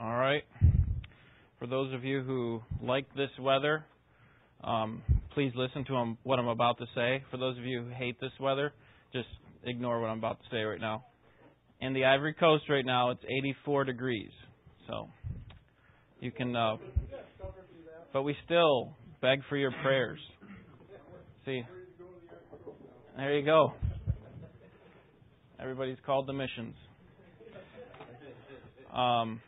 All right. For those of you who like this weather, um, please listen to what I'm about to say. For those of you who hate this weather, just ignore what I'm about to say right now. In the Ivory Coast right now, it's 84 degrees. So you can, uh, but we still beg for your prayers. See, there you go. Everybody's called to missions. Um,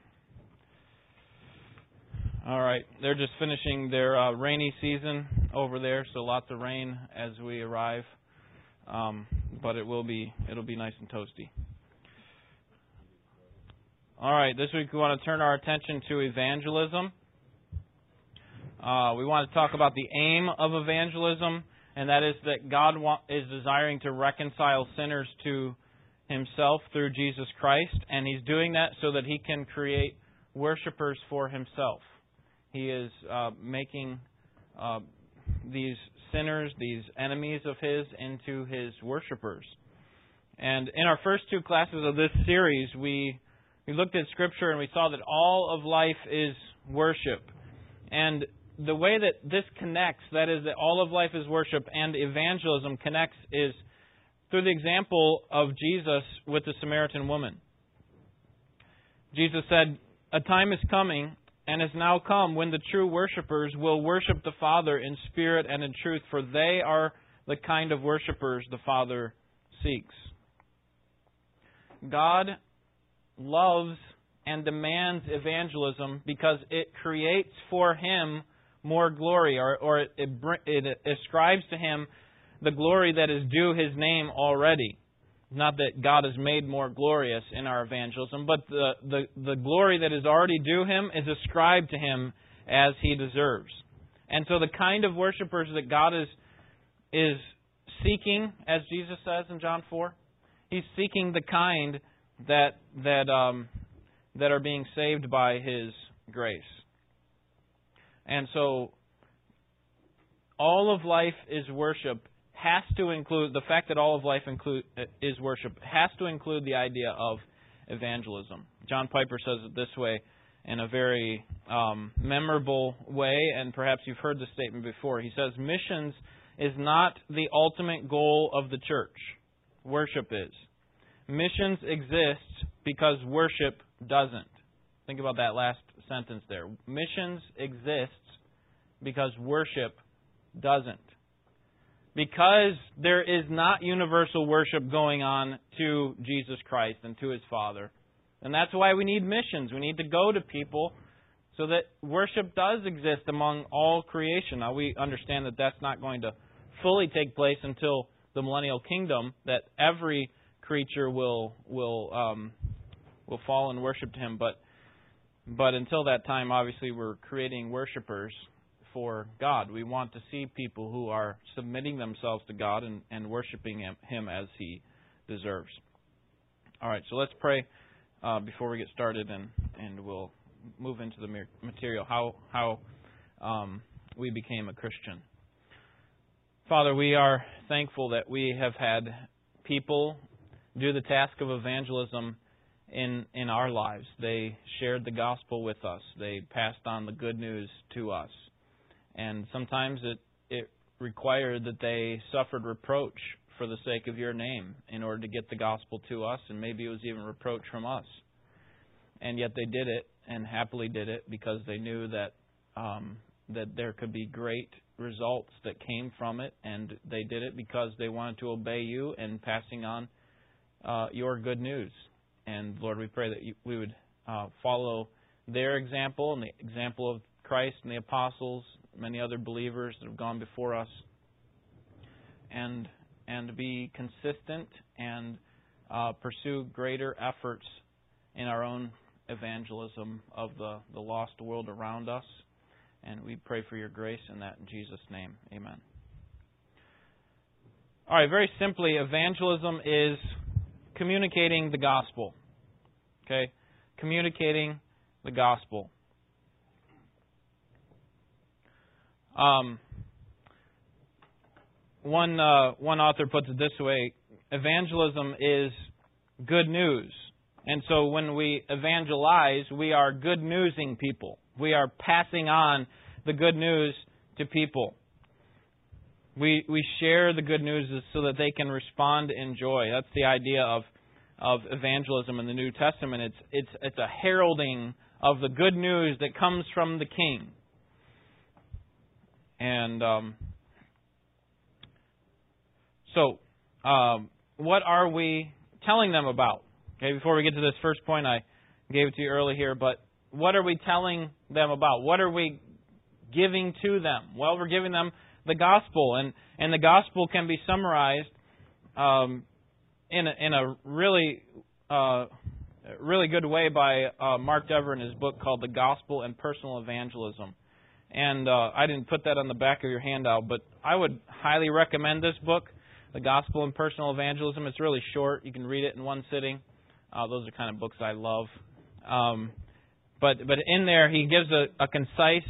all right, they're just finishing their uh, rainy season over there, so lots of rain as we arrive. Um, but it will be it'll be nice and toasty. All right, this week we want to turn our attention to evangelism. Uh, we want to talk about the aim of evangelism, and that is that God is desiring to reconcile sinners to Himself through Jesus Christ, and He's doing that so that He can create worshipers for Himself. He is uh, making uh, these sinners, these enemies of His, into His worshippers. And in our first two classes of this series, we we looked at Scripture and we saw that all of life is worship. And the way that this connects, that is, that all of life is worship and evangelism connects, is through the example of Jesus with the Samaritan woman. Jesus said, A time is coming and has now come when the true worshippers will worship the Father in spirit and in truth, for they are the kind of worshippers the Father seeks. God loves and demands evangelism because it creates for Him more glory, or, or it, it, it ascribes to Him the glory that is due His name already. Not that God is made more glorious in our evangelism, but the, the, the glory that is already due him is ascribed to him as he deserves. And so the kind of worshipers that God is is seeking, as Jesus says in John four, He's seeking the kind that that um, that are being saved by His grace. And so all of life is worship has to include the fact that all of life include, is worship has to include the idea of evangelism. John Piper says it this way in a very um, memorable way, and perhaps you've heard the statement before. He says, Missions is not the ultimate goal of the church, worship is. Missions exists because worship doesn't. Think about that last sentence there. Missions exists because worship doesn't because there is not universal worship going on to Jesus Christ and to his Father. And that's why we need missions. We need to go to people so that worship does exist among all creation. Now, we understand that that's not going to fully take place until the millennial kingdom, that every creature will will um, will fall and worship to him. But but until that time, obviously, we're creating worshipers for God. We want to see people who are submitting themselves to God and, and worshiping him, him, as He deserves. All right, so let's pray uh, before we get started, and, and we'll move into the material how how um, we became a Christian. Father, we are thankful that we have had people do the task of evangelism in in our lives. They shared the gospel with us. They passed on the good news to us and sometimes it it required that they suffered reproach for the sake of your name in order to get the gospel to us, and maybe it was even reproach from us. And yet they did it, and happily did it, because they knew that um, that there could be great results that came from it, and they did it because they wanted to obey you and passing on uh, your good news. And Lord, we pray that you, we would uh, follow their example and the example of Christ and the apostles many other believers that have gone before us, and and be consistent and uh, pursue greater efforts in our own evangelism of the, the lost world around us. And we pray for your grace in that in Jesus' name. Amen. All right, very simply, evangelism is communicating the gospel. Okay? Communicating the gospel. Um, one uh, one author puts it this way: evangelism is good news, And so when we evangelize, we are good newsing people. We are passing on the good news to people. We we share the good news so that they can respond in joy. That's the idea of of evangelism in the New Testament. It's it's it's a heralding of the good news that comes from the King. And um, so, um, what are we telling them about? Okay, before we get to this first point, I gave it to you early here, but what are we telling them about? What are we giving to them? Well, we're giving them the gospel, and and the gospel can be summarized um, in a, in a really uh, really good way by uh, Mark Dever in his book called The Gospel and Personal Evangelism. And uh, I didn't put that on the back of your handout, but I would highly recommend this book, The Gospel and Personal Evangelism. It's really short; you can read it in one sitting. Uh, those are kind of books I love. Um, but but in there, he gives a, a concise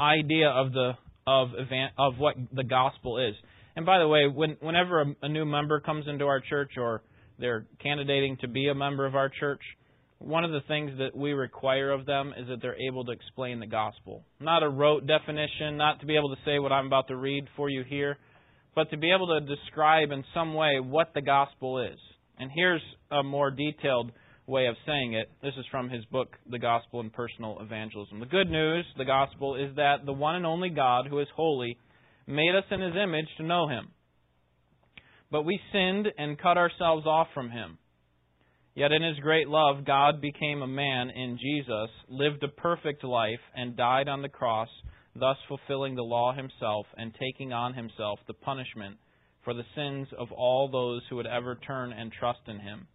idea of the of of what the gospel is. And by the way, when, whenever a, a new member comes into our church or they're candidating to be a member of our church, one of the things that we require of them is that they're able to explain the gospel. Not a rote definition, not to be able to say what I'm about to read for you here, but to be able to describe in some way what the gospel is. And here's a more detailed way of saying it. This is from his book, The Gospel and Personal Evangelism. The good news, the gospel, is that the one and only God, who is holy, made us in his image to know him. But we sinned and cut ourselves off from him. Yet in his great love, God became a man in Jesus, lived a perfect life, and died on the cross, thus fulfilling the law himself and taking on himself the punishment for the sins of all those who would ever turn and trust in him.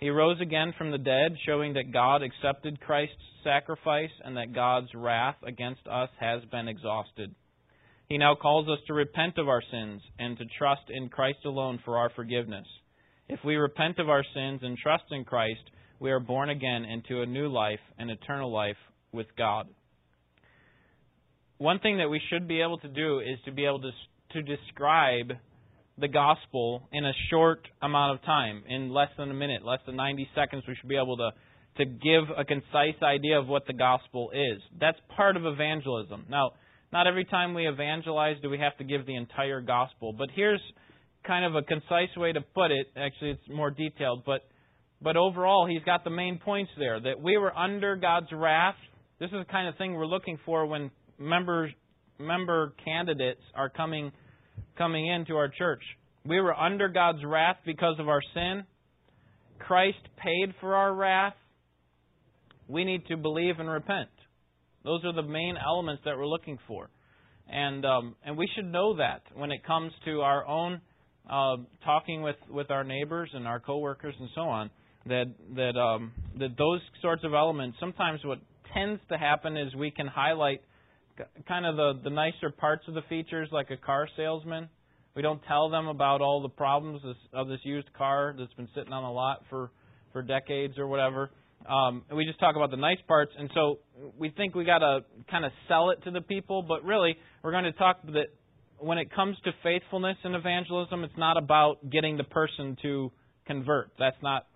He rose again from the dead, showing that God accepted Christ's sacrifice and that God's wrath against us has been exhausted. He now calls us to repent of our sins and to trust in Christ alone for our forgiveness. If we repent of our sins and trust in Christ, we are born again into a new life, an eternal life with God. One thing that we should be able to do is to be able to, to describe the gospel in a short amount of time, in less than a minute, less than 90 seconds. We should be able to, to give a concise idea of what the gospel is. That's part of evangelism. Now, not every time we evangelize do we have to give the entire gospel, but here's kind of a concise way to put it. Actually, it's more detailed, but but overall, he's got the main points there that we were under God's wrath. This is the kind of thing we're looking for when members member candidates are coming coming into our church. We were under God's wrath because of our sin. Christ paid for our wrath. We need to believe and repent. Those are the main elements that we're looking for, and um, and we should know that when it comes to our own uh, talking with, with our neighbors and our coworkers and so on. That that um, that those sorts of elements. Sometimes what tends to happen is we can highlight kind of the the nicer parts of the features, like a car salesman. We don't tell them about all the problems of this used car that's been sitting on the lot for for decades or whatever. Um, we just talk about the nice parts, and so we think we got to kind of sell it to the people, but really we're going to talk that when it comes to faithfulness in evangelism, it's not about getting the person to convert. That's not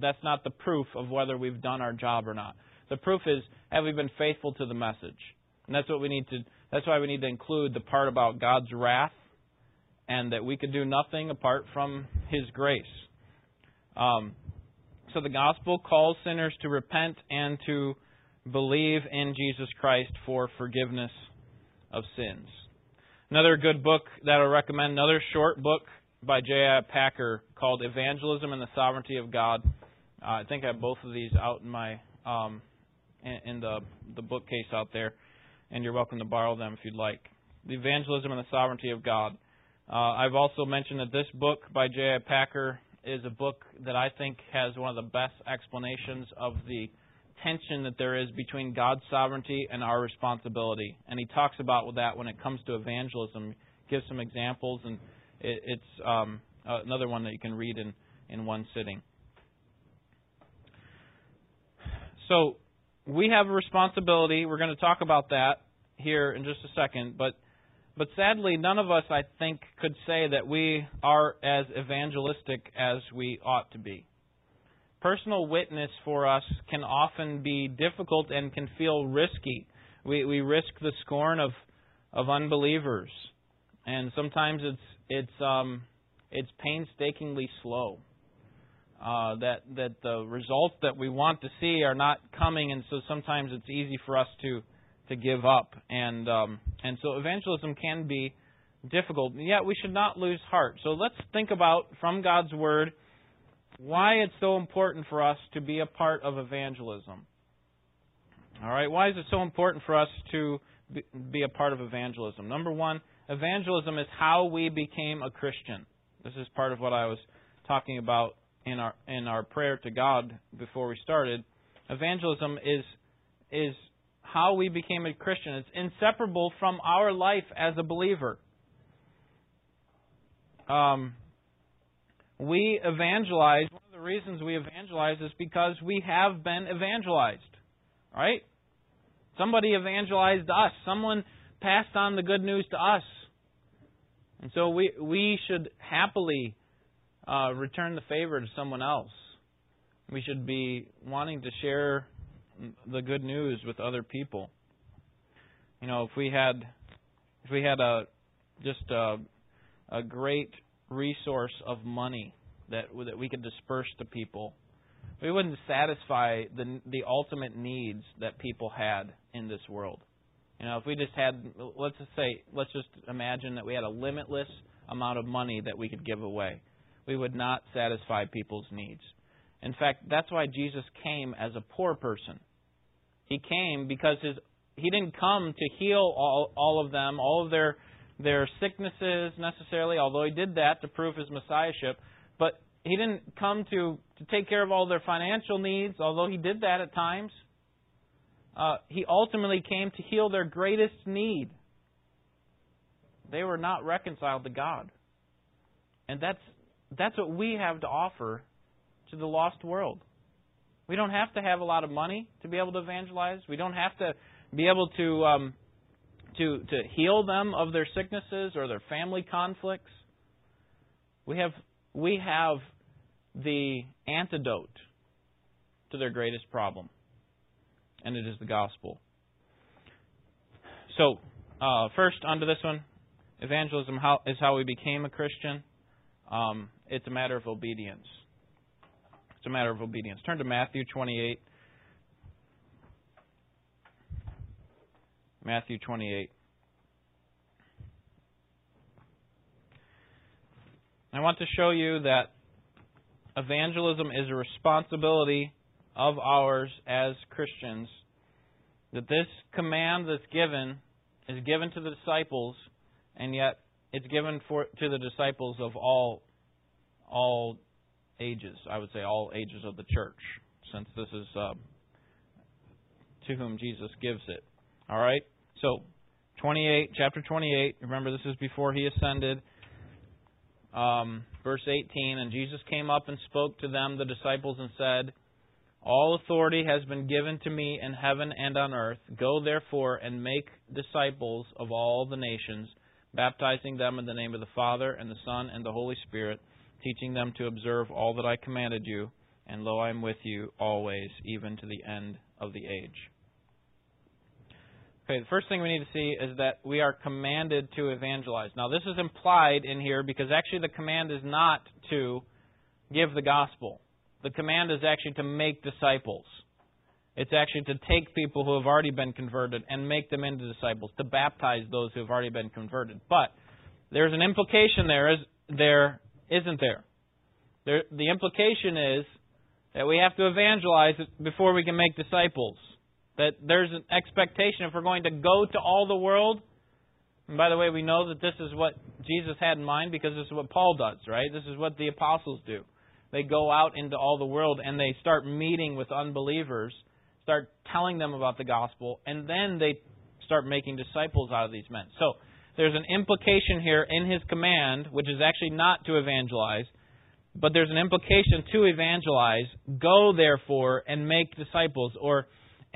that's not the proof of whether we've done our job or not. The proof is have we been faithful to the message, and that's what we need to. That's why we need to include the part about God's wrath, and that we could do nothing apart from His grace. Um, so the gospel calls sinners to repent and to believe in Jesus Christ for forgiveness of sins. Another good book that I'll recommend, another short book by J.I. Packer called Evangelism and the Sovereignty of God. Uh, I think I have both of these out in my um, in, in the the bookcase out there, and you're welcome to borrow them if you'd like. The Evangelism and the Sovereignty of God. Uh, I've also mentioned that this book by J.I. Packer is a book that I think has one of the best explanations of the tension that there is between God's sovereignty and our responsibility. And he talks about that when it comes to evangelism. Gives some examples, and it, it's um, another one that you can read in, in one sitting. So we have a responsibility. We're going to talk about that here in just a second, but but sadly, none of us, I think, could say that we are as evangelistic as we ought to be. Personal witness for us can often be difficult and can feel risky. We we risk the scorn of of unbelievers, and sometimes it's it's um, it's painstakingly slow. Uh, that that the results that we want to see are not coming, and so sometimes it's easy for us to to give up, and um, and so evangelism can be difficult. And Yet we should not lose heart. So let's think about from God's word why it's so important for us to be a part of evangelism. All right, why is it so important for us to be a part of evangelism? Number one, evangelism is how we became a Christian. This is part of what I was talking about in our in our prayer to God before we started. Evangelism is is how we became a Christian. It's inseparable from our life as a believer. Um, we evangelize. One of the reasons we evangelize is because we have been evangelized. Right? Somebody evangelized us. Someone passed on the good news to us. And so we we should happily uh, return the favor to someone else. We should be wanting to share the good news with other people. You know, if we had if we had a just a a great resource of money that that we could disperse to people, we wouldn't satisfy the the ultimate needs that people had in this world. You know, if we just had let's just say let's just imagine that we had a limitless amount of money that we could give away. We would not satisfy people's needs. In fact, that's why Jesus came as a poor person. He came because his he didn't come to heal all all of them, all of their their sicknesses necessarily, although he did that to prove his messiahship, but he didn't come to to take care of all their financial needs, although he did that at times. Uh, he ultimately came to heal their greatest need. They were not reconciled to God. And that's that's what we have to offer to the lost world. We don't have to have a lot of money to be able to evangelize. We don't have to be able to um, to to heal them of their sicknesses or their family conflicts. We have we have the antidote to their greatest problem, and it is the gospel. So, uh, first onto this one, evangelism how, is how we became a Christian. Um, it's a matter of obedience. It's a matter of obedience. Turn to Matthew 28. Matthew 28. I want to show you that evangelism is a responsibility of ours as Christians. That this command that's given is given to the disciples, and yet it's given for to the disciples of all all ages. I would say all ages of the church, since this is uh, to whom Jesus gives it. All right. So, 28, chapter 28. Remember, this is before he ascended. Um, verse 18. And Jesus came up and spoke to them, the disciples, and said, All authority has been given to me in heaven and on earth. Go therefore and make disciples of all the nations, baptizing them in the name of the Father and the Son and the Holy Spirit teaching them to observe all that I commanded you, and lo, I am with you always, even to the end of the age. Okay, the first thing we need to see is that we are commanded to evangelize. Now, this is implied in here because actually the command is not to give the gospel. The command is actually to make disciples. It's actually to take people who have already been converted and make them into disciples, to baptize those who have already been converted. But there's an implication there is there isn't there? there the implication is that we have to evangelize before we can make disciples. That there's an expectation if we're going to go to all the world. And by the way, we know that this is what Jesus had in mind because this is what Paul does, right? This is what the apostles do. They go out into all the world and they start meeting with unbelievers, start telling them about the gospel, and then they start making disciples out of these men. So, there's an implication here in his command, which is actually not to evangelize, but there's an implication to evangelize. Go, therefore, and make disciples, or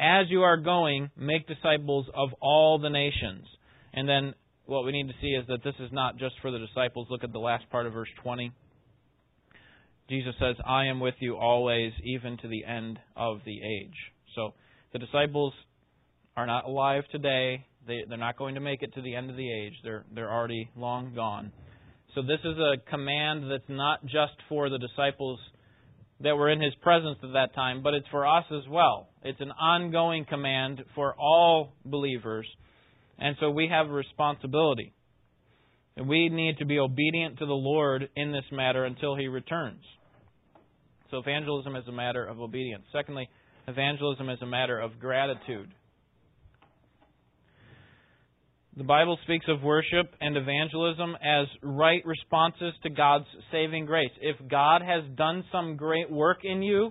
as you are going, make disciples of all the nations. And then what we need to see is that this is not just for the disciples. Look at the last part of verse 20. Jesus says, I am with you always, even to the end of the age. So the disciples are not alive today. They, they're not going to make it to the end of the age. They're, they're already long gone. So this is a command that's not just for the disciples that were in his presence at that time, but it's for us as well. It's an ongoing command for all believers. And so we have a responsibility. And we need to be obedient to the Lord in this matter until he returns. So evangelism is a matter of obedience. Secondly, evangelism is a matter of gratitude. The Bible speaks of worship and evangelism as right responses to God's saving grace. If God has done some great work in you,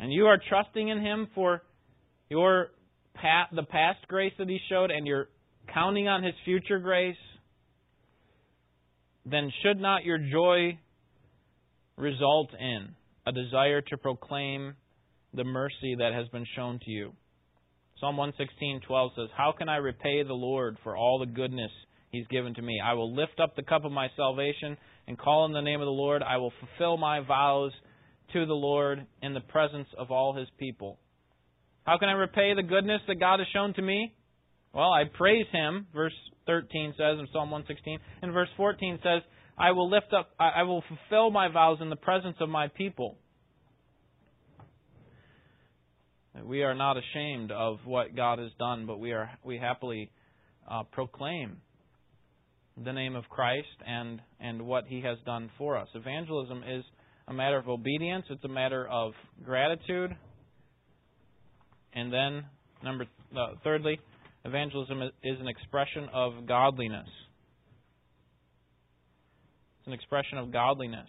and you are trusting in Him for your the past grace that He showed, and you're counting on His future grace, then should not your joy result in a desire to proclaim the mercy that has been shown to you? Psalm 116:12 says, "How can I repay the Lord for all the goodness he's given to me? I will lift up the cup of my salvation and call on the name of the Lord. I will fulfill my vows to the Lord in the presence of all his people." How can I repay the goodness that God has shown to me? Well, I praise him, verse 13 says in Psalm 116, and verse 14 says, "I will lift up I will fulfill my vows in the presence of my people." We are not ashamed of what God has done, but we are we happily uh, proclaim the name of Christ and and what He has done for us. Evangelism is a matter of obedience. It's a matter of gratitude. And then, number uh, thirdly, evangelism is an expression of godliness. It's an expression of godliness.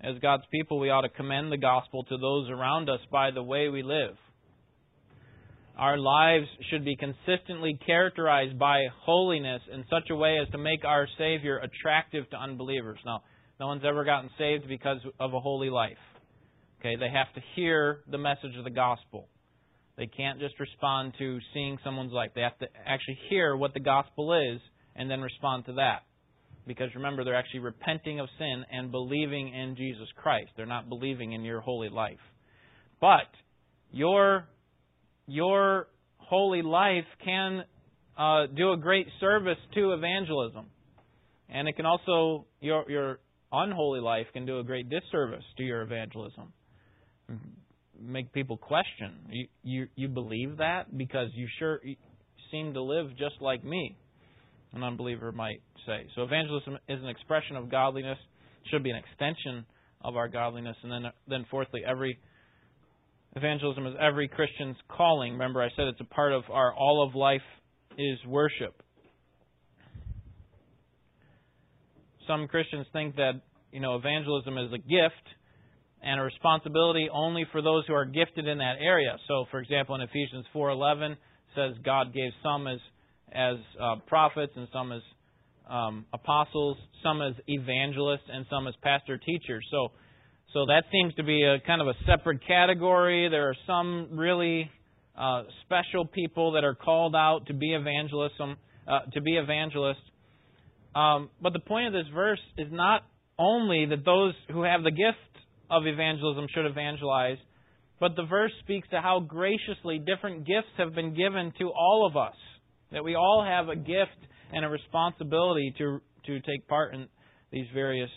As God's people, we ought to commend the gospel to those around us by the way we live. Our lives should be consistently characterized by holiness in such a way as to make our Savior attractive to unbelievers. Now, no one's ever gotten saved because of a holy life. Okay, they have to hear the message of the gospel. They can't just respond to seeing someone's life. They have to actually hear what the gospel is and then respond to that because remember, they're actually repenting of sin and believing in Jesus Christ. They're not believing in your holy life. But your your holy life can uh, do a great service to evangelism, and it can also your your unholy life can do a great disservice to your evangelism. Make people question you you, you believe that because you sure seem to live just like me. An unbeliever might say. So evangelism is an expression of godliness, should be an extension of our godliness, and then uh, then fourthly, every evangelism is every Christian's calling. Remember, I said it's a part of our all of life is worship. Some Christians think that you know evangelism is a gift and a responsibility only for those who are gifted in that area. So, for example, in Ephesians 4:11 says God gave some as as uh, prophets and some as um, apostles, some as evangelists, and some as pastor teachers. So, so that seems to be a kind of a separate category. There are some really uh, special people that are called out to be evangelism, uh, to be evangelists. Um, but the point of this verse is not only that those who have the gift of evangelism should evangelize, but the verse speaks to how graciously different gifts have been given to all of us. That we all have a gift and a responsibility to to take part in these various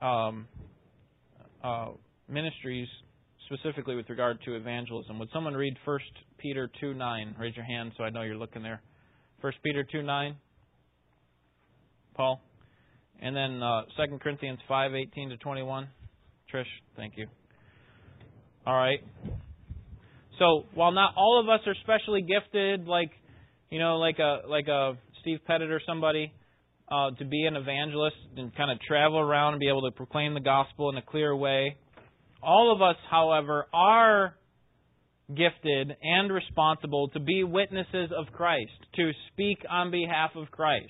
um, uh, ministries, specifically with regard to evangelism. Would someone read 1 Peter 2 9? Raise your hand so I know you're looking there. 1 Peter 2 9. Paul. And then uh, 2 Corinthians 5 18 to 21. Trish, thank you. All right. So while not all of us are specially gifted, like you know, like a like a Steve Pettit or somebody, uh, to be an evangelist and kind of travel around and be able to proclaim the gospel in a clear way. All of us, however, are gifted and responsible to be witnesses of Christ, to speak on behalf of Christ.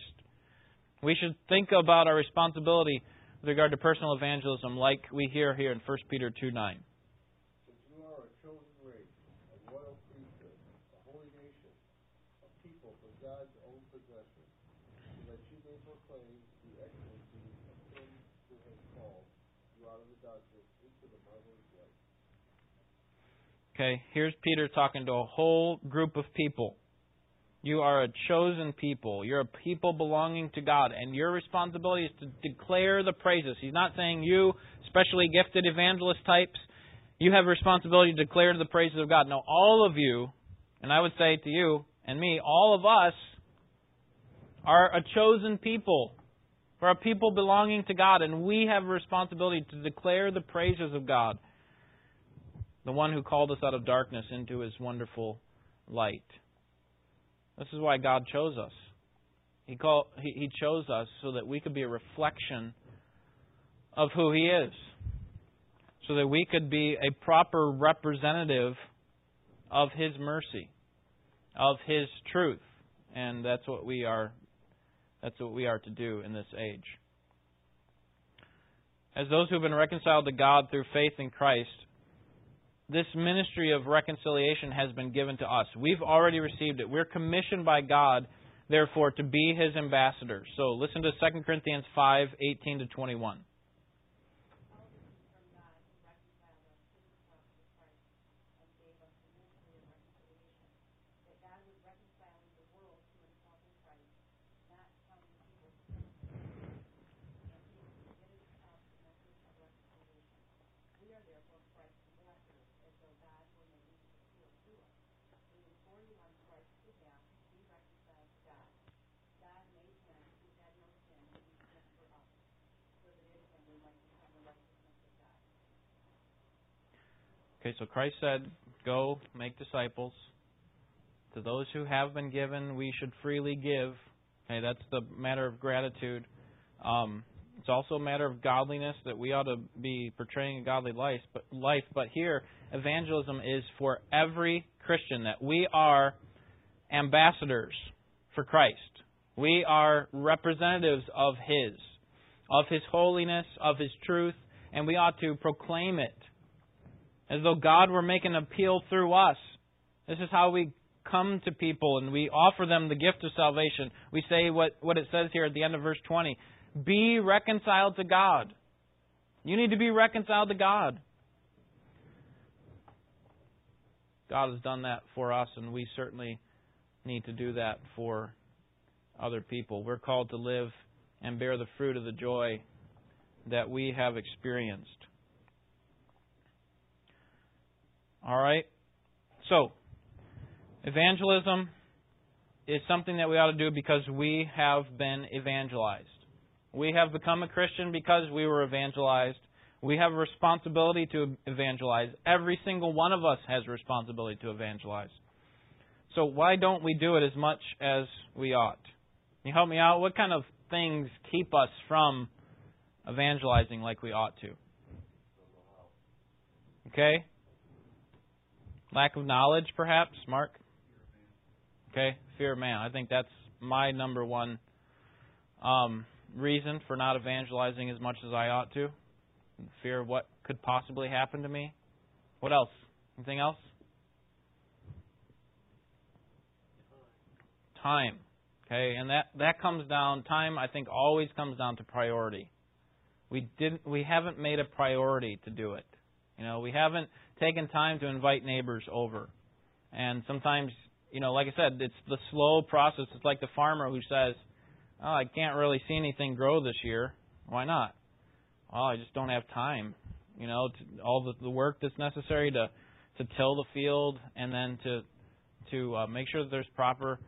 We should think about our responsibility with regard to personal evangelism like we hear here in 1 Peter 2 9. Okay, here's Peter talking to a whole group of people. You are a chosen people. You're a people belonging to God, and your responsibility is to declare the praises. He's not saying you, specially gifted evangelist types, you have a responsibility to declare the praises of God. No, all of you, and I would say to you and me, all of us are a chosen people. We're a people belonging to God, and we have a responsibility to declare the praises of God the one who called us out of darkness into his wonderful light. This is why God chose us. He, called, he, he chose us so that we could be a reflection of who He is, so that we could be a proper representative of His mercy, of His truth, and that's what we are. That's what we are to do in this age. As those who have been reconciled to God through faith in Christ, this ministry of reconciliation has been given to us. We've already received it. We're commissioned by God, therefore, to be His ambassadors. So listen to 2 Corinthians 5 18 to 21. Okay, so Christ said, Go make disciples. To those who have been given, we should freely give. Okay, that's the matter of gratitude. Um, it's also a matter of godliness that we ought to be portraying a godly life. But life, but here, evangelism is for every Christian that we are ambassadors for Christ. We are representatives of His, of His holiness, of His truth, and we ought to proclaim it as though God were making an appeal through us. This is how we come to people and we offer them the gift of salvation. We say what, what it says here at the end of verse 20 Be reconciled to God. You need to be reconciled to God. God has done that for us, and we certainly need to do that for other people. We're called to live and bear the fruit of the joy that we have experienced. All right? So, evangelism is something that we ought to do because we have been evangelized. We have become a Christian because we were evangelized. We have a responsibility to evangelize. Every single one of us has a responsibility to evangelize. So why don't we do it as much as we ought? Can you help me out? What kind of things keep us from evangelizing like we ought to? Okay? Lack of knowledge, perhaps, Mark? Okay, fear of man. I think that's my number one um, reason for not evangelizing as much as I ought to. Fear of what could possibly happen to me. What else? Anything else? Time. Okay, and that that comes down. Time, I think, always comes down to priority. We didn't. We haven't made a priority to do it. You know, we haven't taken time to invite neighbors over. And sometimes, you know, like I said, it's the slow process. It's like the farmer who says, "Oh, I can't really see anything grow this year. Why not? Well, I just don't have time. You know, to, all the, the work that's necessary to to till the field and then to to uh, make sure that there's proper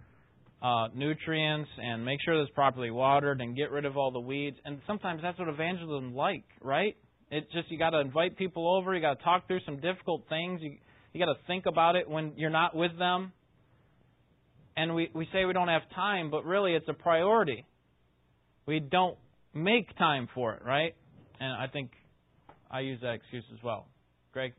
uh, nutrients and make sure that it's properly watered and get rid of all the weeds. And sometimes that's what evangelism like, right? It's just you got to invite people over. You got to talk through some difficult things. You you got to think about it when you're not with them. And we we say we don't have time, but really it's a priority. We don't make time for it, right? And I think I use that excuse as well. Greg.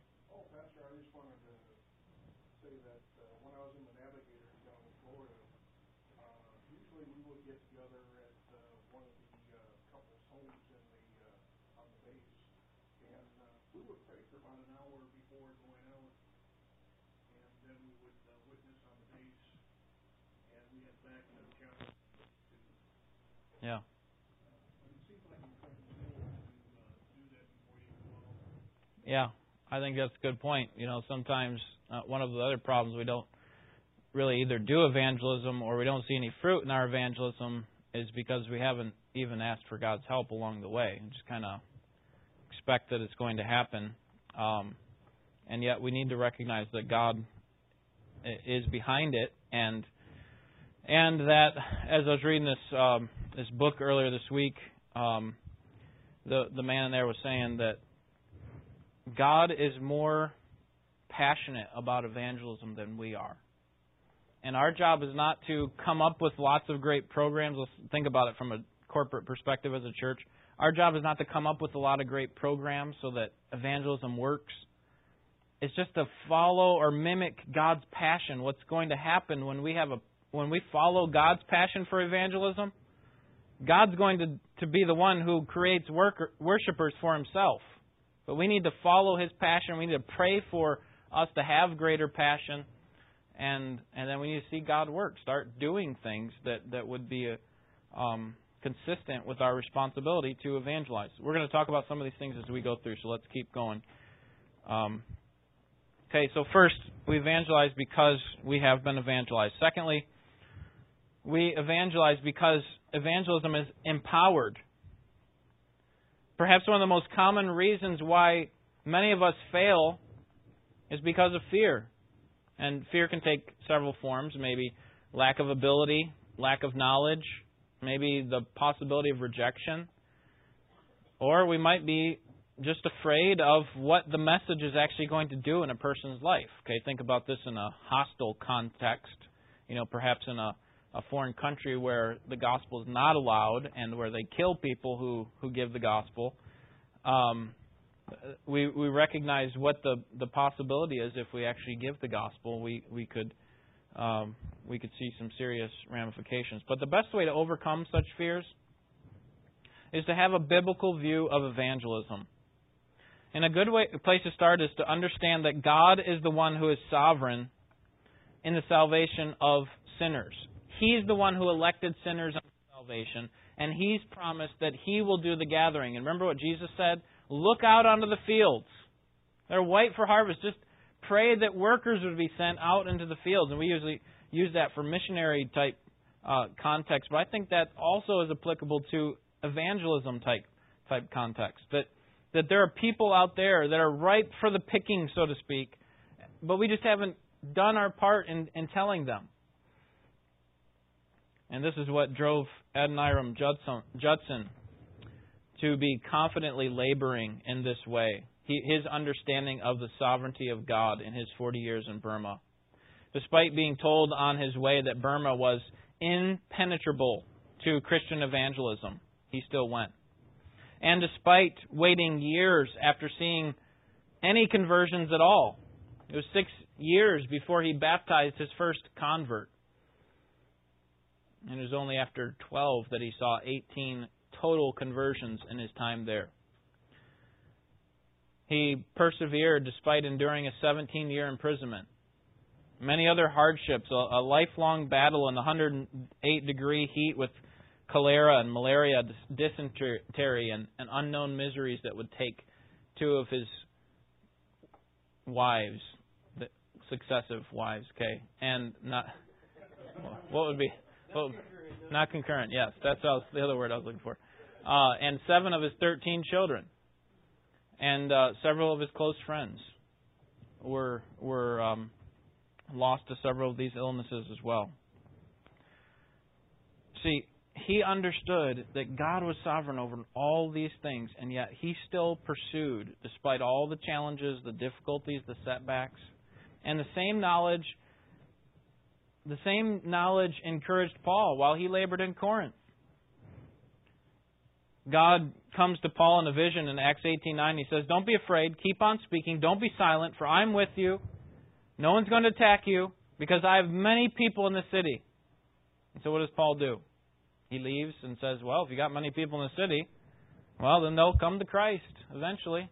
Yeah. Yeah, I think that's a good point. You know, sometimes uh, one of the other problems we don't really either do evangelism or we don't see any fruit in our evangelism is because we haven't even asked for God's help along the way and just kind of expect that it's going to happen. Um, and yet we need to recognize that God is behind it and and that as I was reading this um, this book earlier this week, um, the the man in there was saying that God is more passionate about evangelism than we are. And our job is not to come up with lots of great programs. Let's think about it from a corporate perspective as a church. Our job is not to come up with a lot of great programs so that evangelism works. It's just to follow or mimic God's passion. What's going to happen when we have a when we follow God's passion for evangelism? God's going to, to be the one who creates worker, worshipers for himself. But we need to follow his passion. We need to pray for us to have greater passion and and then we need to see God work. Start doing things that that would be um, consistent with our responsibility to evangelize. We're going to talk about some of these things as we go through. So let's keep going. Um, okay, so first we evangelize because we have been evangelized. Secondly, we evangelize because evangelism is empowered. Perhaps one of the most common reasons why many of us fail is because of fear. And fear can take several forms maybe lack of ability, lack of knowledge, maybe the possibility of rejection. Or we might be just afraid of what the message is actually going to do in a person's life. Okay, think about this in a hostile context. You know, perhaps in a, a foreign country where the gospel is not allowed and where they kill people who, who give the gospel. Um, we we recognize what the the possibility is if we actually give the gospel. We we could um, we could see some serious ramifications. But the best way to overcome such fears is to have a biblical view of evangelism. And a good way, place to start is to understand that God is the one who is sovereign in the salvation of sinners. He's the one who elected sinners unto salvation, and He's promised that He will do the gathering. And remember what Jesus said? Look out onto the fields. They're white for harvest. Just pray that workers would be sent out into the fields. And we usually use that for missionary type uh, context, but I think that also is applicable to evangelism type type context. That that there are people out there that are ripe for the picking, so to speak, but we just haven't done our part in, in telling them. And this is what drove Adoniram Judson, Judson to be confidently laboring in this way. He, his understanding of the sovereignty of God in his 40 years in Burma. Despite being told on his way that Burma was impenetrable to Christian evangelism, he still went. And despite waiting years after seeing any conversions at all, it was six years before he baptized his first convert. And it was only after 12 that he saw 18 total conversions in his time there. He persevered despite enduring a 17 year imprisonment. Many other hardships, a, lifelong battle in the 108 degree heat with cholera and malaria, dysentery, and, and unknown miseries that would take two of his wives, the successive wives, okay, and not what would be well, not concurrent. Yes, that's the other word I was looking for uh, and seven of his 13 children, and uh, several of his close friends were were um, lost to several of these illnesses as well. See, he understood that God was sovereign over all these things, and yet he still pursued, despite all the challenges, the difficulties, the setbacks, and the same knowledge. The same knowledge encouraged Paul while he labored in Corinth. God comes to Paul in a vision in Acts 18:9. He says, "Don't be afraid. Keep on speaking. Don't be silent, for I'm with you. No one's going to attack you because I have many people in the city." And so what does Paul do? He leaves and says, "Well, if you got many people in the city, well, then they'll come to Christ eventually."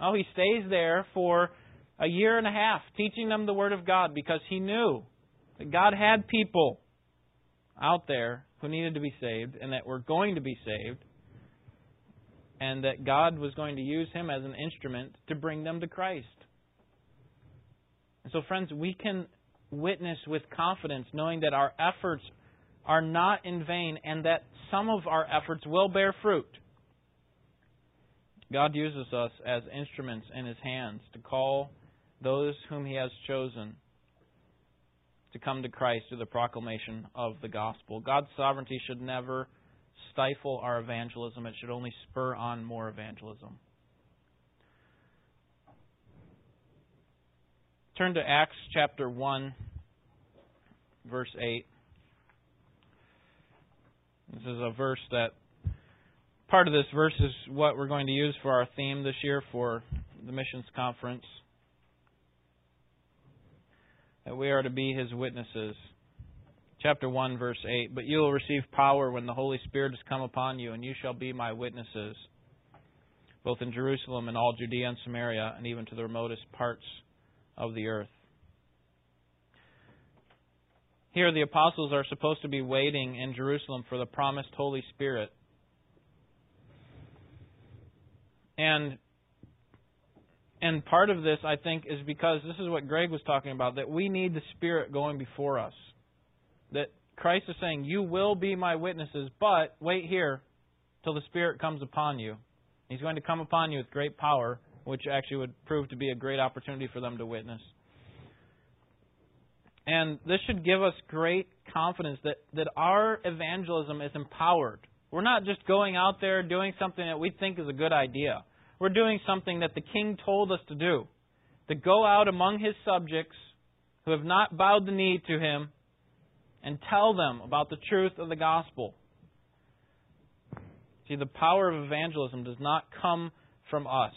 Oh, he stays there for a year and a half teaching them the word of God because he knew that God had people out there who needed to be saved and that were going to be saved and that God was going to use him as an instrument to bring them to Christ. And so, friends, we can witness with confidence knowing that our efforts are not in vain and that some of our efforts will bear fruit. God uses us as instruments in His hands to call those whom He has chosen to come to Christ through the proclamation of the gospel. God's sovereignty should never stifle our evangelism, it should only spur on more evangelism. Turn to Acts chapter 1, verse 8. This is a verse that part of this verse is what we're going to use for our theme this year for the missions conference. That we are to be his witnesses. Chapter 1, verse 8. But you will receive power when the Holy Spirit has come upon you, and you shall be my witnesses, both in Jerusalem and all Judea and Samaria, and even to the remotest parts of the earth. Here, the apostles are supposed to be waiting in Jerusalem for the promised Holy Spirit. And and part of this, I think, is because this is what Greg was talking about that we need the Spirit going before us. That Christ is saying, You will be my witnesses, but wait here till the Spirit comes upon you. He's going to come upon you with great power, which actually would prove to be a great opportunity for them to witness. And this should give us great confidence that, that our evangelism is empowered. We're not just going out there doing something that we think is a good idea. We're doing something that the king told us to do to go out among his subjects who have not bowed the knee to him and tell them about the truth of the gospel. See, the power of evangelism does not come from us.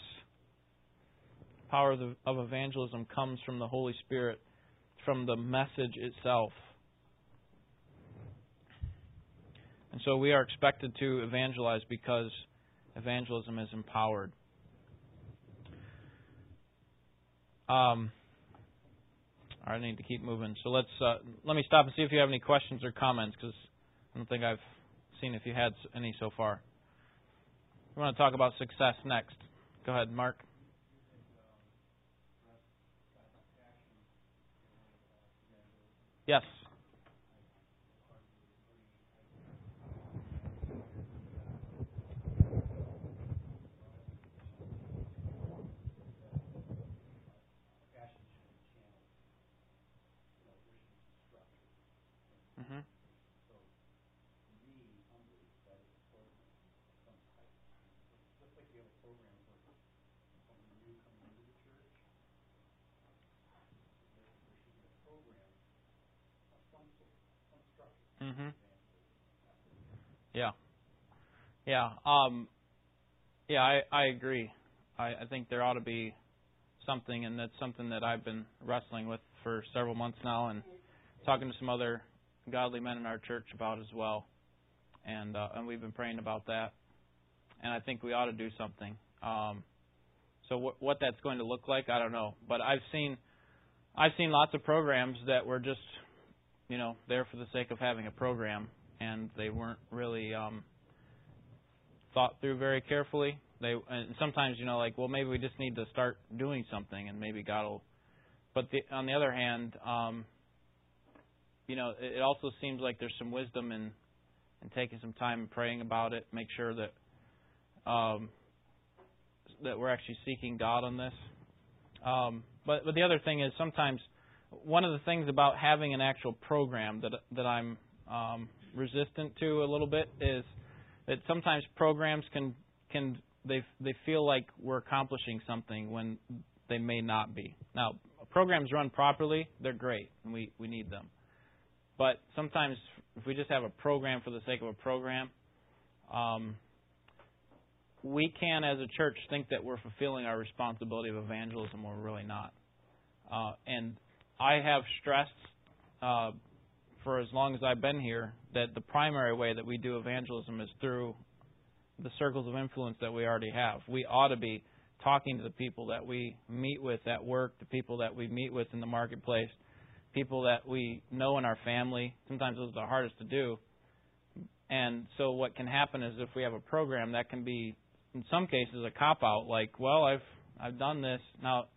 The power of, the, of evangelism comes from the Holy Spirit from the message itself. And so we are expected to evangelize because evangelism is empowered. Um, I need to keep moving. So let's uh, let me stop and see if you have any questions or comments because I don't think I've seen if you had any so far. We want to talk about success next. Go ahead, Mark. Yes. Yeah. Um, yeah, I, I agree. I, I think there ought to be something, and that's something that I've been wrestling with for several months now, and talking to some other godly men in our church about as well. And uh, and we've been praying about that, and I think we ought to do something. Um, so what what that's going to look like, I don't know, but I've seen I've seen lots of programs that were just you know, there for the sake of having a program, and they weren't really um, thought through very carefully. They and sometimes you know, like, well, maybe we just need to start doing something, and maybe God will. But the, on the other hand, um, you know, it, it also seems like there's some wisdom in in taking some time and praying about it. Make sure that um, that we're actually seeking God on this. Um, but but the other thing is sometimes one of the things about having an actual program that that I'm um, resistant to a little bit is that sometimes programs can can they they feel like we're accomplishing something when they may not be. Now, programs run properly, they're great, and we we need them. But sometimes if we just have a program for the sake of a program, um, we can, as a church, think that we're fulfilling our responsibility of evangelism we're really not. Uh, and I have stressed uh, for as long as I've been here that the primary way that we do evangelism is through the circles of influence that we already have. We ought to be talking to the people that we meet with at work, the people that we meet with in the marketplace, people that we know in our family. Sometimes those are the hardest to do. And so what can happen is if we have a program that can be in some cases a cop out. Like, well, I've I've done this now.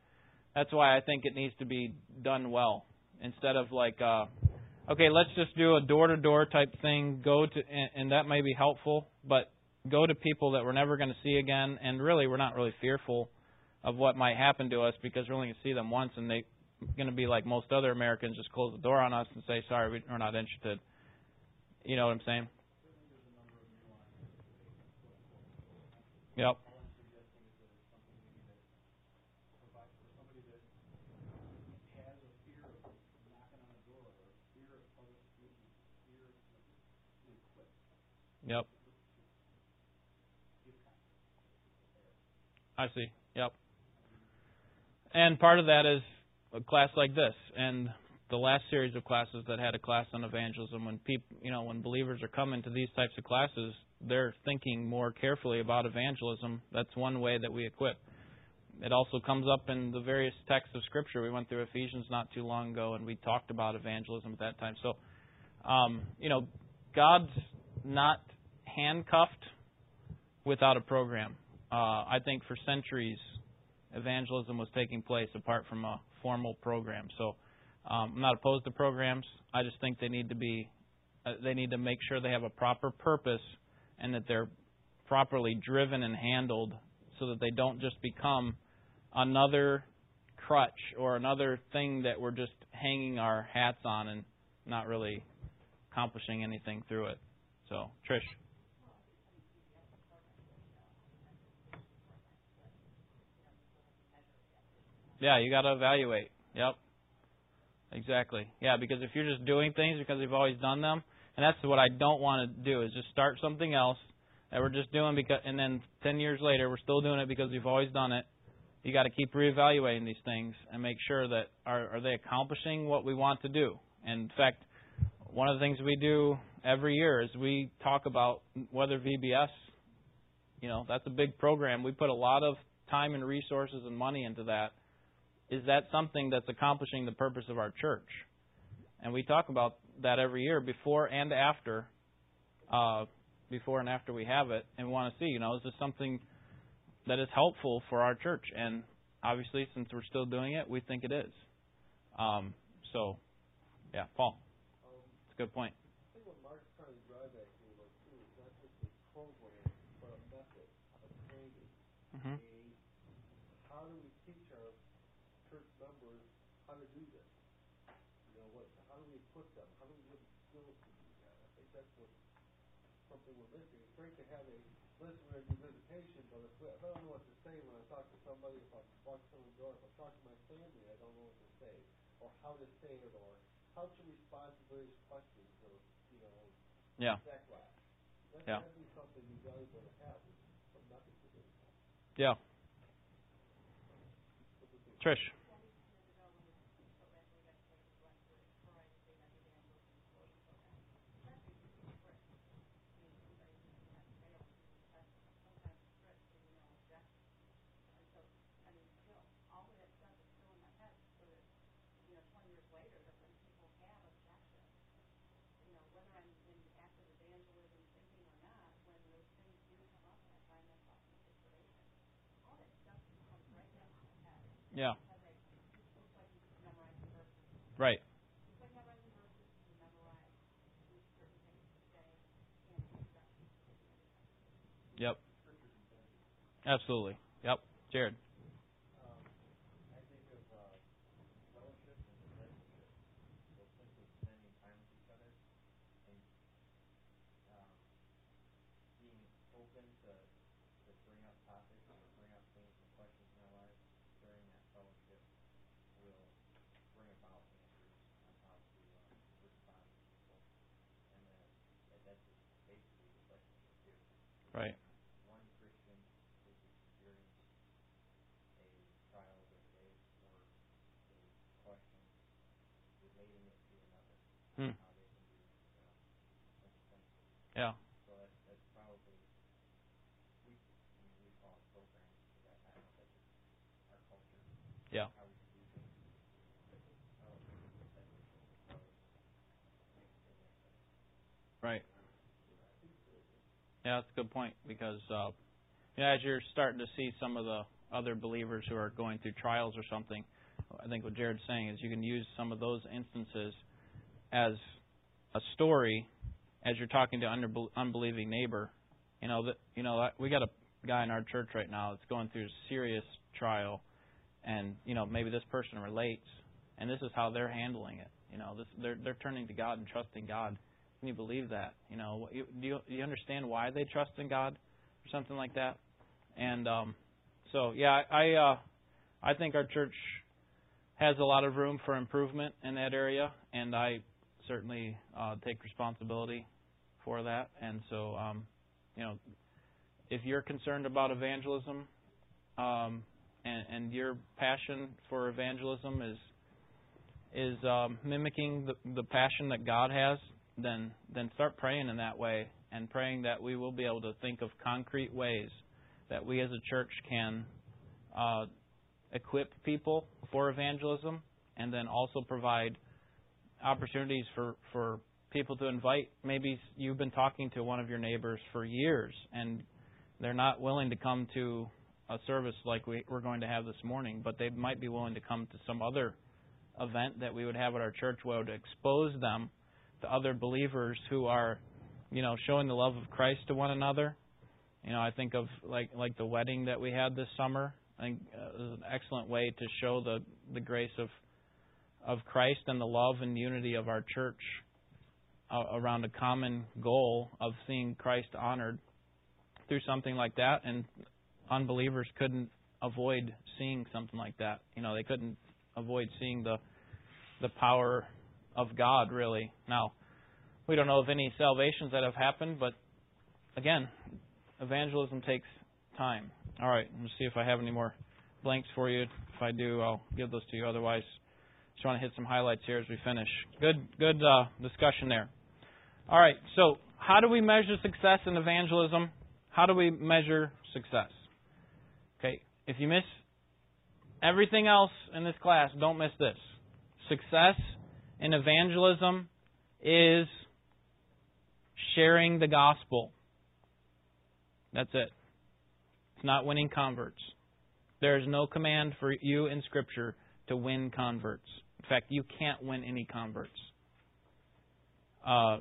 That's why I think it needs to be done well instead of like, uh, okay, let's just do a door to door type thing. Go to and, and that may be helpful, but go to people that we're never going to see again, and really we're not really fearful of what might happen to us because we're only going to see them once, and they're going to be like most other Americans, just close the door on us and say, sorry, we're not interested. You know what I'm saying? Yep. Yep. I see. Yep. And part of that is a class like this, and the last series of classes that had a class on evangelism. When people, you know, when believers are coming to these types of classes, they're thinking more carefully about evangelism. That's one way that we equip. It also comes up in the various texts of Scripture. We went through Ephesians not too long ago, and we talked about evangelism at that time. So, um, you know, God's not handcuffed without a program. Uh, I think for centuries, evangelism was taking place apart from a formal program. So um, I'm not opposed to programs. I just think they need to be uh, they need to make sure they have a proper purpose and that they're properly driven and handled so that they don't just become another crutch or another thing that we're just hanging our hats on and not really accomplishing anything through it. So, Trish. Yeah, you got to evaluate. Yep. Exactly. Yeah, because if you're just doing things because you've always done them, and that's what I don't want to do is just start something else that we're just doing because, and then ten years later we're still doing it because we've always done it. You got to keep reevaluating these things and make sure that are are they accomplishing what we want to do. And in fact, one of the things we do every year is we talk about whether VBS, you know, that's a big program. We put a lot of time and resources and money into that is that something that's accomplishing the purpose of our church? And we talk about that every year, before and after, uh, before and after we have it, and want to see, you know, is this something that is helpful for our church? And obviously, since we're still doing it, we think it is. Um, so, yeah, Paul, it's a good point. Great to have a listener and do visitation, but if, we if I don't know what to say when I talk to somebody, if I walk through the door, if I talk to my family, I don't know what to say, or how to say it, or how to respond to various questions, or, you know, yeah. that class. That, yeah. That'd be something you guys want to have, to do. Yeah. Trish. Yeah. Right. Yep. Absolutely. Yep. Jared. Right. One Christian is experience a trial of their faith or a question relating it to another. Hmm. How they can be, you know, consequential. Yeah. So that, that's probably we I mean we call it programs for that kind of that's our culture. Yeah. How we do things. I don't think it's that Right. Yeah, that's a good point because uh, Yeah, as you're starting to see some of the other believers who are going through trials or something, I think what Jared's saying is you can use some of those instances as a story as you're talking to an unbelieving neighbor. You know that you know we got a guy in our church right now that's going through a serious trial, and you know maybe this person relates, and this is how they're handling it. You know, this, they're they're turning to God and trusting God. Can you believe that? You know, do you, do you understand why they trust in God, or something like that? And um, so, yeah, I uh, I think our church has a lot of room for improvement in that area, and I certainly uh, take responsibility for that. And so, um, you know, if you're concerned about evangelism, um, and, and your passion for evangelism is is um, mimicking the, the passion that God has, then then start praying in that way and praying that we will be able to think of concrete ways that we as a church can uh, equip people for evangelism and then also provide opportunities for, for people to invite. Maybe you've been talking to one of your neighbors for years and they're not willing to come to a service like we, we're going to have this morning, but they might be willing to come to some other event that we would have at our church where would expose them to other believers who are, you know, showing the love of Christ to one another. You know, I think of like like the wedding that we had this summer. I think uh, it was an excellent way to show the the grace of of Christ and the love and unity of our church uh, around a common goal of seeing Christ honored through something like that. And unbelievers couldn't avoid seeing something like that. You know, they couldn't avoid seeing the the power of God really. Now, we don't know of any salvations that have happened, but again, evangelism takes time. All right, let's see if I have any more blanks for you. If I do, I'll give those to you. Otherwise, just want to hit some highlights here as we finish. Good, good uh, discussion there. All right, so how do we measure success in evangelism? How do we measure success? Okay, if you miss everything else in this class, don't miss this. Success in evangelism is sharing the gospel. That's it. It's not winning converts. There is no command for you in Scripture to win converts. In fact, you can't win any converts. Uh,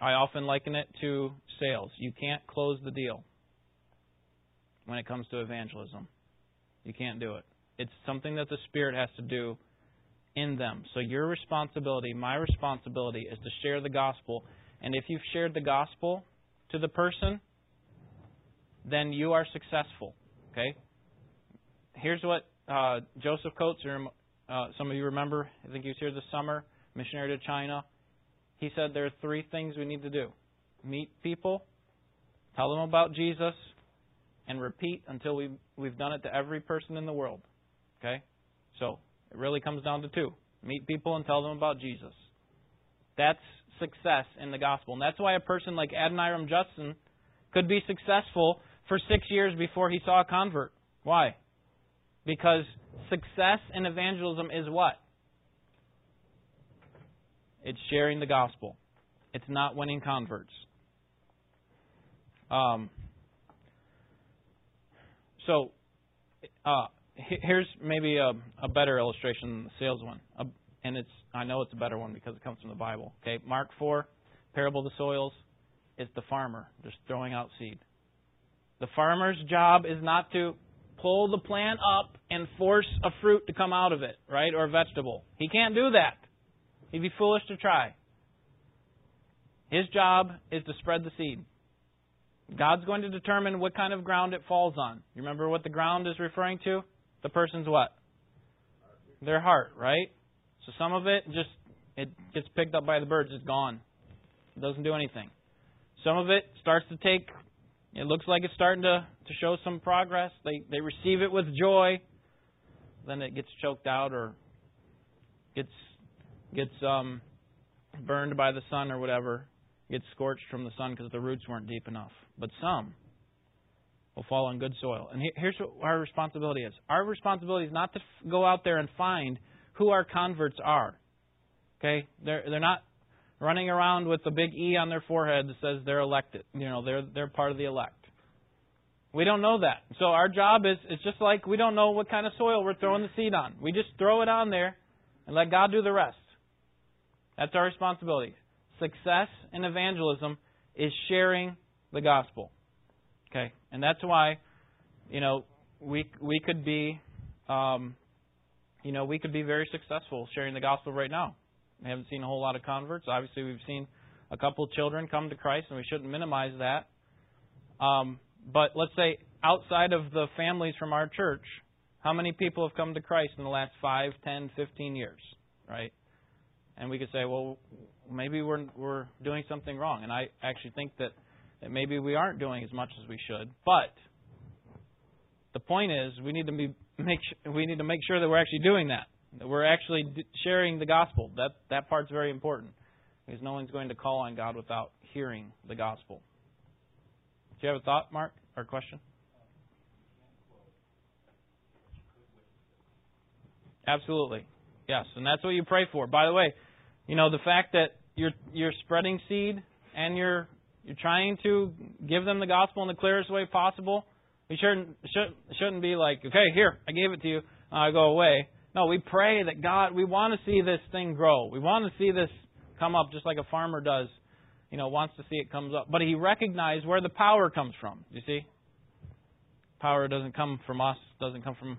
I often liken it to sales. You can't close the deal when it comes to evangelism. You can't do it. It's something that the Spirit has to do in them. So your responsibility, my responsibility, is to share the gospel. And if you've shared the gospel to the person, then you are successful. Okay? Here's what uh, Joseph Coates, uh, some of you remember, I think he was here this summer, missionary to China. He said there are three things we need to do meet people, tell them about Jesus, and repeat until we've, we've done it to every person in the world. Okay? So, it really comes down to two meet people and tell them about Jesus. That's success in the gospel. And that's why a person like Adoniram Judson could be successful for six years before he saw a convert. Why? Because success in evangelism is what? It's sharing the gospel. It's not winning converts. Um, so, uh, here's maybe a, a better illustration than the sales one, uh, and it's I know it's a better one because it comes from the Bible. Okay, Mark four, parable of the soils. It's the farmer just throwing out seed. The farmer's job is not to pull the plant up and force a fruit to come out of it, right, or a vegetable. He can't do that. He'd be foolish to try. His job is to spread the seed. God's going to determine what kind of ground it falls on. You remember what the ground is referring to? The person's what? Their heart, right? So some of it just it gets picked up by the birds, it's gone. It doesn't do anything. Some of it starts to take it looks like it's starting to, to show some progress. They they receive it with joy. Then it gets choked out or gets gets um burned by the sun or whatever, gets scorched from the sun because the roots weren't deep enough. But some will fall on good soil. And here's what our responsibility is our responsibility is not to go out there and find who our converts are. Okay? They're, they're not running around with a big E on their forehead that says they're elected. You know, they're, they're part of the elect. We don't know that. So our job is it's just like we don't know what kind of soil we're throwing the seed on. We just throw it on there and let God do the rest. That's our responsibility. Success in evangelism is sharing the gospel. Okay, and that's why, you know, we we could be, um, you know, we could be very successful sharing the gospel right now. We haven't seen a whole lot of converts. Obviously, we've seen a couple of children come to Christ, and we shouldn't minimize that. Um, but let's say outside of the families from our church, how many people have come to Christ in the last five, ten, fifteen years, right? And we could say, well, maybe we're we're doing something wrong. And I actually think that, that maybe we aren't doing as much as we should. But the point is, we need to be make we need to make sure that we're actually doing that. That we're actually sharing the gospel. That that part's very important because no one's going to call on God without hearing the gospel. Do you have a thought, Mark, or a question? Absolutely. Yes, and that's what you pray for. By the way, you know the fact that you're you're spreading seed and you're you're trying to give them the gospel in the clearest way possible. We shouldn't should, shouldn't be like, okay, here I gave it to you, I uh, go away. No, we pray that God. We want to see this thing grow. We want to see this come up, just like a farmer does you know, wants to see it comes up. But he recognized where the power comes from. You see? Power doesn't come from us, doesn't come from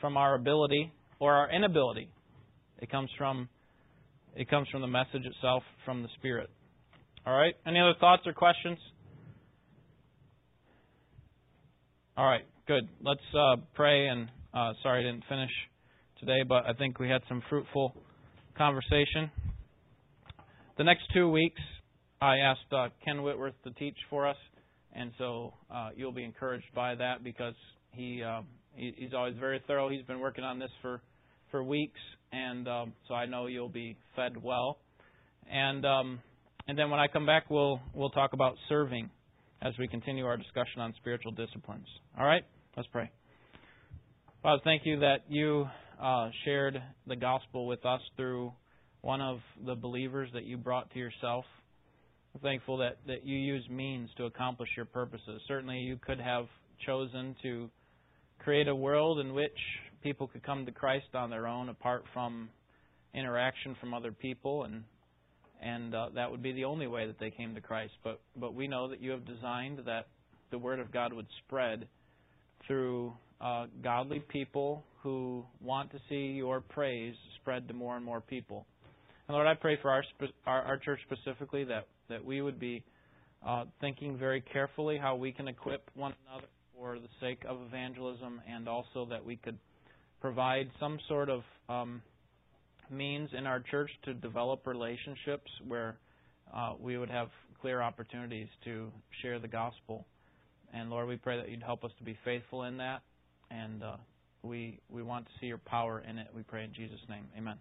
from our ability or our inability. It comes from it comes from the message itself from the Spirit. All right? Any other thoughts or questions? All right, good. Let's uh, pray and uh, sorry I didn't finish today, but I think we had some fruitful conversation. The next two weeks I asked uh, Ken Whitworth to teach for us, and so uh, you'll be encouraged by that because he, uh, he he's always very thorough. He's been working on this for for weeks, and um, so I know you'll be fed well. And um, and then when I come back, we'll we'll talk about serving as we continue our discussion on spiritual disciplines. All right, let's pray. Father, thank you that you uh, shared the gospel with us through one of the believers that you brought to yourself. I'm thankful that, that you use means to accomplish your purposes. Certainly, you could have chosen to create a world in which people could come to Christ on their own, apart from interaction from other people, and and uh, that would be the only way that they came to Christ. But but we know that you have designed that the Word of God would spread through uh, godly people who want to see your praise spread to more and more people. And Lord, I pray for our our, our church specifically that that we would be uh, thinking very carefully how we can equip one another for the sake of evangelism, and also that we could provide some sort of um, means in our church to develop relationships where uh, we would have clear opportunities to share the gospel. And Lord, we pray that you'd help us to be faithful in that, and uh, we we want to see your power in it. We pray in Jesus' name, Amen.